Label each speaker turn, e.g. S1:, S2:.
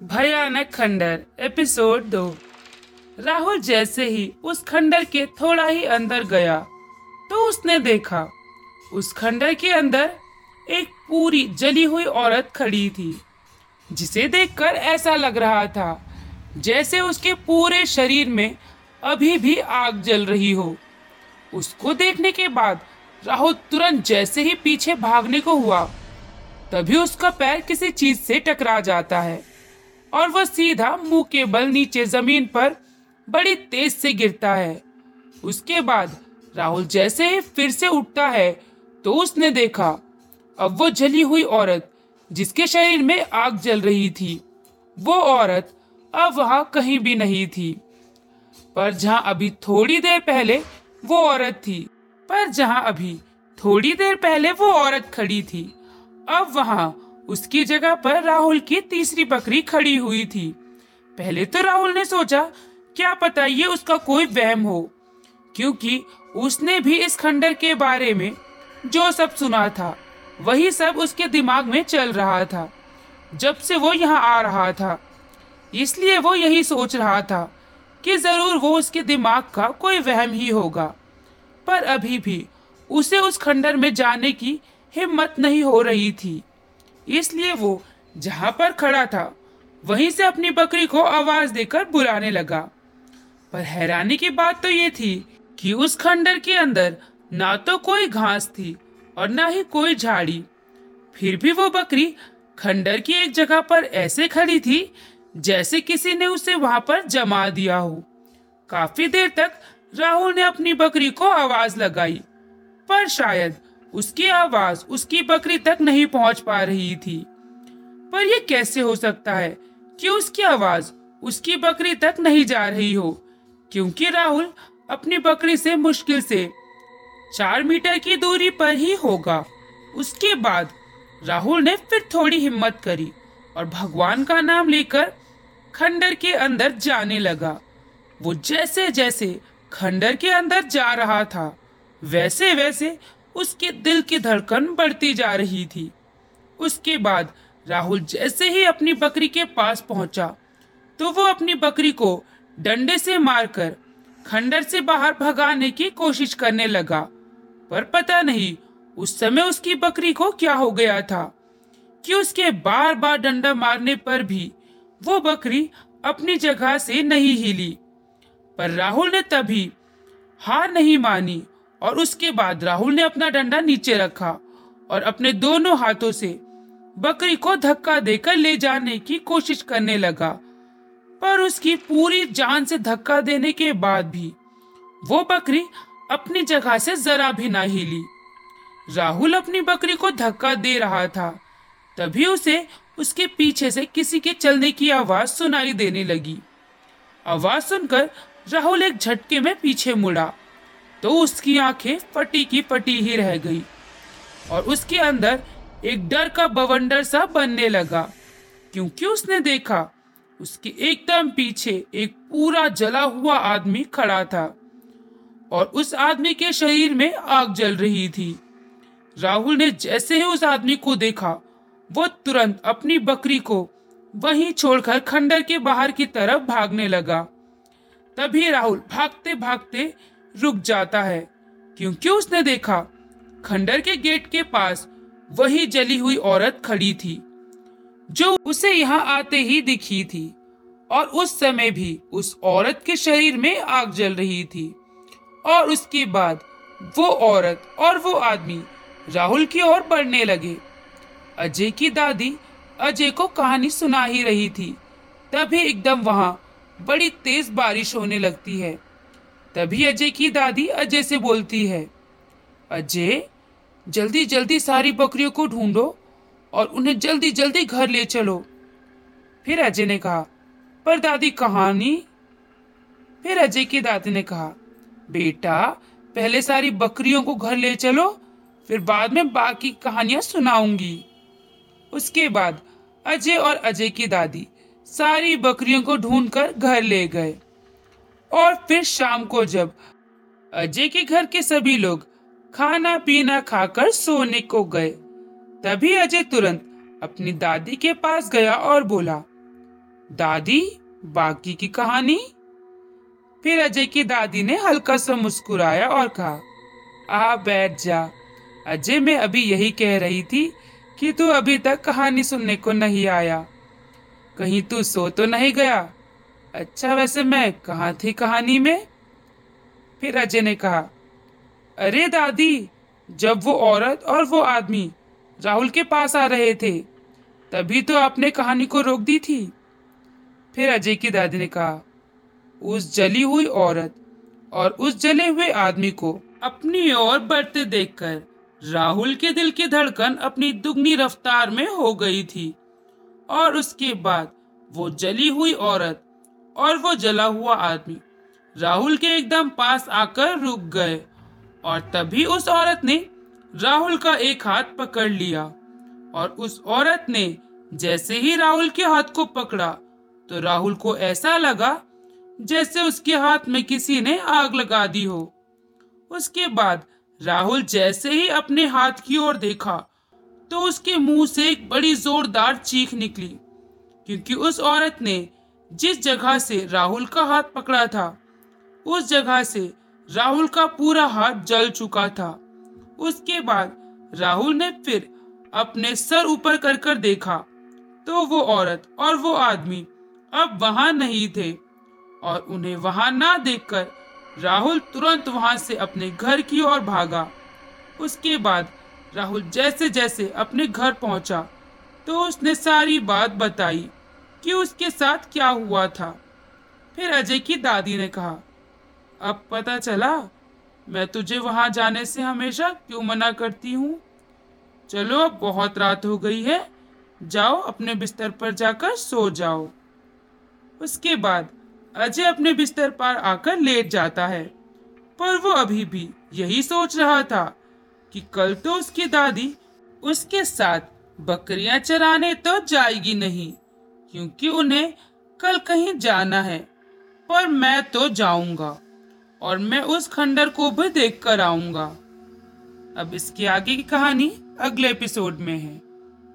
S1: भयानक खंडर, एपिसोड दो। राहुल जैसे ही उस खंडर के थोड़ा ही अंदर गया तो उसने देखा, उस खंडर के अंदर एक पूरी जली हुई औरत खड़ी थी, जिसे देखकर ऐसा लग रहा था, जैसे उसके पूरे शरीर में अभी भी आग जल रही हो। उसको देखने के बाद राहुल तुरंत जैसे ही पीछे भागने को हुआ, तभी उसका पैर किसी चीज़ से टकरा जाता है। और वह सीधा मुँह के बल नीचे ज़मीन पर बड़ी तेज से गिरता है। उसके बाद राहुल जैसे ही फिर से उठता है तो उसने देखा, अब वो जली हुई औरत, जिसके शरीर में आग जल रही थी, वो औरत अब वहाँ कहीं भी नहीं थी। पर जहाँ अभी थोड़ी देर पहले वो औरत थी, पर जहाँ अभी थोड़ी देर पहले वो औरत खड़ी थी, अब वहाँ उसकी जगह पर राहुल की तीसरी बकरी खड़ी हुई थी। पहले तो राहुल ने सोचा, क्या पता ये उसका कोई वहम हो, क्योंकि उसने भी इस खंडर के बारे में जो सब सुना था, वही सब उसके दिमाग में चल रहा था, जब से वो यहाँ आ रहा था। इसलिए वो यही सोच रहा था कि ज़रूर वो उसके दिमाग का कोई वहम ही होगा, पर अभी भी उसे उस खंडर में जाने की हिम्मत नहीं हो रही थी। इसलिए वो जहाँ पर खड़ा था, वहीं से अपनी बकरी को आवाज़ देकर बुलाने लगा। पर हैरानी की बात तो ये थी कि उस खंडर के अंदर ना तो कोई घास थी और ना ही कोई झाड़ी। फिर भी वो बकरी खंडर की एक जगह पर ऐसे खड़ी थी जैसे किसी ने उसे वहाँ पर जमा दिया हो। काफ़ी देर तक राहुल ने अपनी बकरी को आवाज़ लगाई, पर शायद उसकी आवाज़ उसकी बकरी तक नहीं पहुँच पा रही थी। पर यह कैसे हो सकता है कि उसकी आवाज़ उसकी बकरी तक नहीं जा रही हो? क्योंकि राहुल अपनी बकरी से मुश्किल से चार मीटर की दूरी पर ही होगा। उसके बाद राहुल ने फिर थोड़ी हिम्मत करी और भगवान का नाम लेकर खंडर के अंदर जाने लगा। वो जैसे जैसे खंडर के अंदर जा रहा था वैसे वैसे उसके दिल की धड़कन बढ़ती जा रही थी। उसके बाद राहुल जैसे ही अपनी बकरी के पास पहुँचा तो वो अपनी बकरी को डंडे से मारकर खंडर से बाहर भगाने की कोशिश करने लगा। पर पता नहीं उस समय उसकी बकरी को क्या हो गया था कि उसके बार बार डंडा मारने पर भी वो बकरी अपनी जगह से नहीं हिली। पर राहुल ने तभी हार नहीं मानी। और उसके बाद राहुल ने अपना डंडा नीचे रखा और अपने दोनों हाथों से बकरी को धक्का देकर ले जाने की कोशिश करने लगा। पर उसकी पूरी जान से धक्का देने के बाद भी वो बकरी अपनी जगह से जरा भी ना हिली। राहुल अपनी बकरी को धक्का दे रहा था, तभी उसे उसके पीछे से किसी के चलने की आवाज़ सुनाई देने लगी। आवाज़ सुनकर राहुल एक झटके में पीछे मुड़ा। तो उसकी आँखें फटी की फटी ही रह गई और उसके अंदर एक डर का बवंडर सा बनने लगा। क्योंकि उसने देखा, उसके एकदम पीछे एक पूरा जला हुआ आदमी खड़ा था और उस आदमी के शरीर में आग जल रही थी। राहुल ने जैसे ही उस आदमी को देखा, वो तुरंत अपनी बकरी को वहीं छोड़कर खंडर के बाहर की तरफ़ भागने लगा। तभी राहुल भागते भागते रुक जाता है। क्योंकि उसने देखा, खंडर के गेट के पास वही जली हुई औरत खड़ी थी, जो उसे यहाँ आते ही दिखी थी, और उस समय भी उस औरत के शरीर में आग जल रही थी। और उसके बाद वो औरत और वो आदमी राहुल की ओर बढ़ने लगे। अजय की दादी अजय को कहानी सुना ही रही थी। तभी एकदम वहाँ बड़ी तेज बारिश होने लगती है। तभी अजय की दादी अजय से बोलती है, अजय, जल्दी जल्दी सारी बकरियों को ढूंढो और उन्हें जल्दी जल्दी घर ले चलो। फिर अजय ने कहा, पर दादी कहानी फिर अजय की दादी ने कहा, बेटा, पहले सारी बकरियों को घर ले चलो, फिर बाद में बाकी कहानियाँ सुनाऊँगी। उसके बाद अजय और अजय की दादी सारी बकरियों को ढूंढकर घर ले गए। और फिर शाम को जब अजय के घर के सभी लोग खाना पीना खाकर सोने को गए, तभी अजय तुरंत अपनी दादी के पास गया और बोला, दादी, बाकी की कहानी? फिर अजय की दादी ने हल्का सा मुस्कुराया और कहा, आ, बैठ जा। अजय, मैं अभी यही कह रही थी कि तू अभी तक कहानी सुनने को नहीं आया। कहीं तू सो तो नहीं गया? अच्छा वैसे मैं कहाँ थी कहानी में? फिर अजय ने कहा, अरे दादी, जब वो औरत और वो आदमी राहुल के पास आ रहे थे, तभी तो आपने कहानी को रोक दी थी। फिर अजय की दादी ने कहा, उस जली हुई औरत और उस जले हुए आदमी को अपनी ओर बढ़ते देखकर राहुल के दिल की धड़कन अपनी दुगनी रफ्तार में हो गई थी और उसके बाद वो जली हुई औरत और वो जला हुआ आदमी। राहुल के एकदम पास आकर रुक गए और तभी उस औरत ने राहुल का एक हाथ पकड़ लिया और उस औरत ने जैसे ही राहुल के हाथ को पकड़ा तो राहुल को ऐसा लगा जैसे उसके हाथ में किसी ने आग लगा दी हो। उसके बाद राहुल जैसे ही अपने हाथ की ओर देखा तो उसके मुँह से एक बड़ी जोरदार चीख निकली, क्योंकि उस औरत ने जिस जगह से राहुल का हाथ पकड़ा था, उस जगह से राहुल का पूरा हाथ जल चुका था। उसके बाद राहुल ने फिर अपने सर ऊपर कर कर देखा तो वो औरत और वो आदमी अब वहाँ नहीं थे और उन्हें वहाँ ना देखकर राहुल तुरंत वहाँ से अपने घर की ओर भागा। उसके बाद राहुल जैसे जैसे अपने घर पहुँचा तो उसने सारी बात बताई। कि उसके साथ क्या हुआ था। फिर अजय की दादी ने कहा, अब पता चला, मैं तुझे वहाँ जाने से हमेशा क्यों मना करती हूँ? चलो, अब बहुत रात हो गई है, जाओ, अपने बिस्तर पर जाकर सो जाओ। उसके बाद अजय अपने बिस्तर पर आकर लेट जाता है, पर वो अभी भी यही सोच रहा था कि कल तो उसकी दादी उसके साथ बकरियाँ चराने तो जाएगी नहीं। क्योंकि उन्हें कल कहीं जाना है, पर मैं तो जाऊँगा और मैं उस खंडर को भी देख कर आऊँगा। अब इसके आगे की कहानी अगले एपिसोड में है।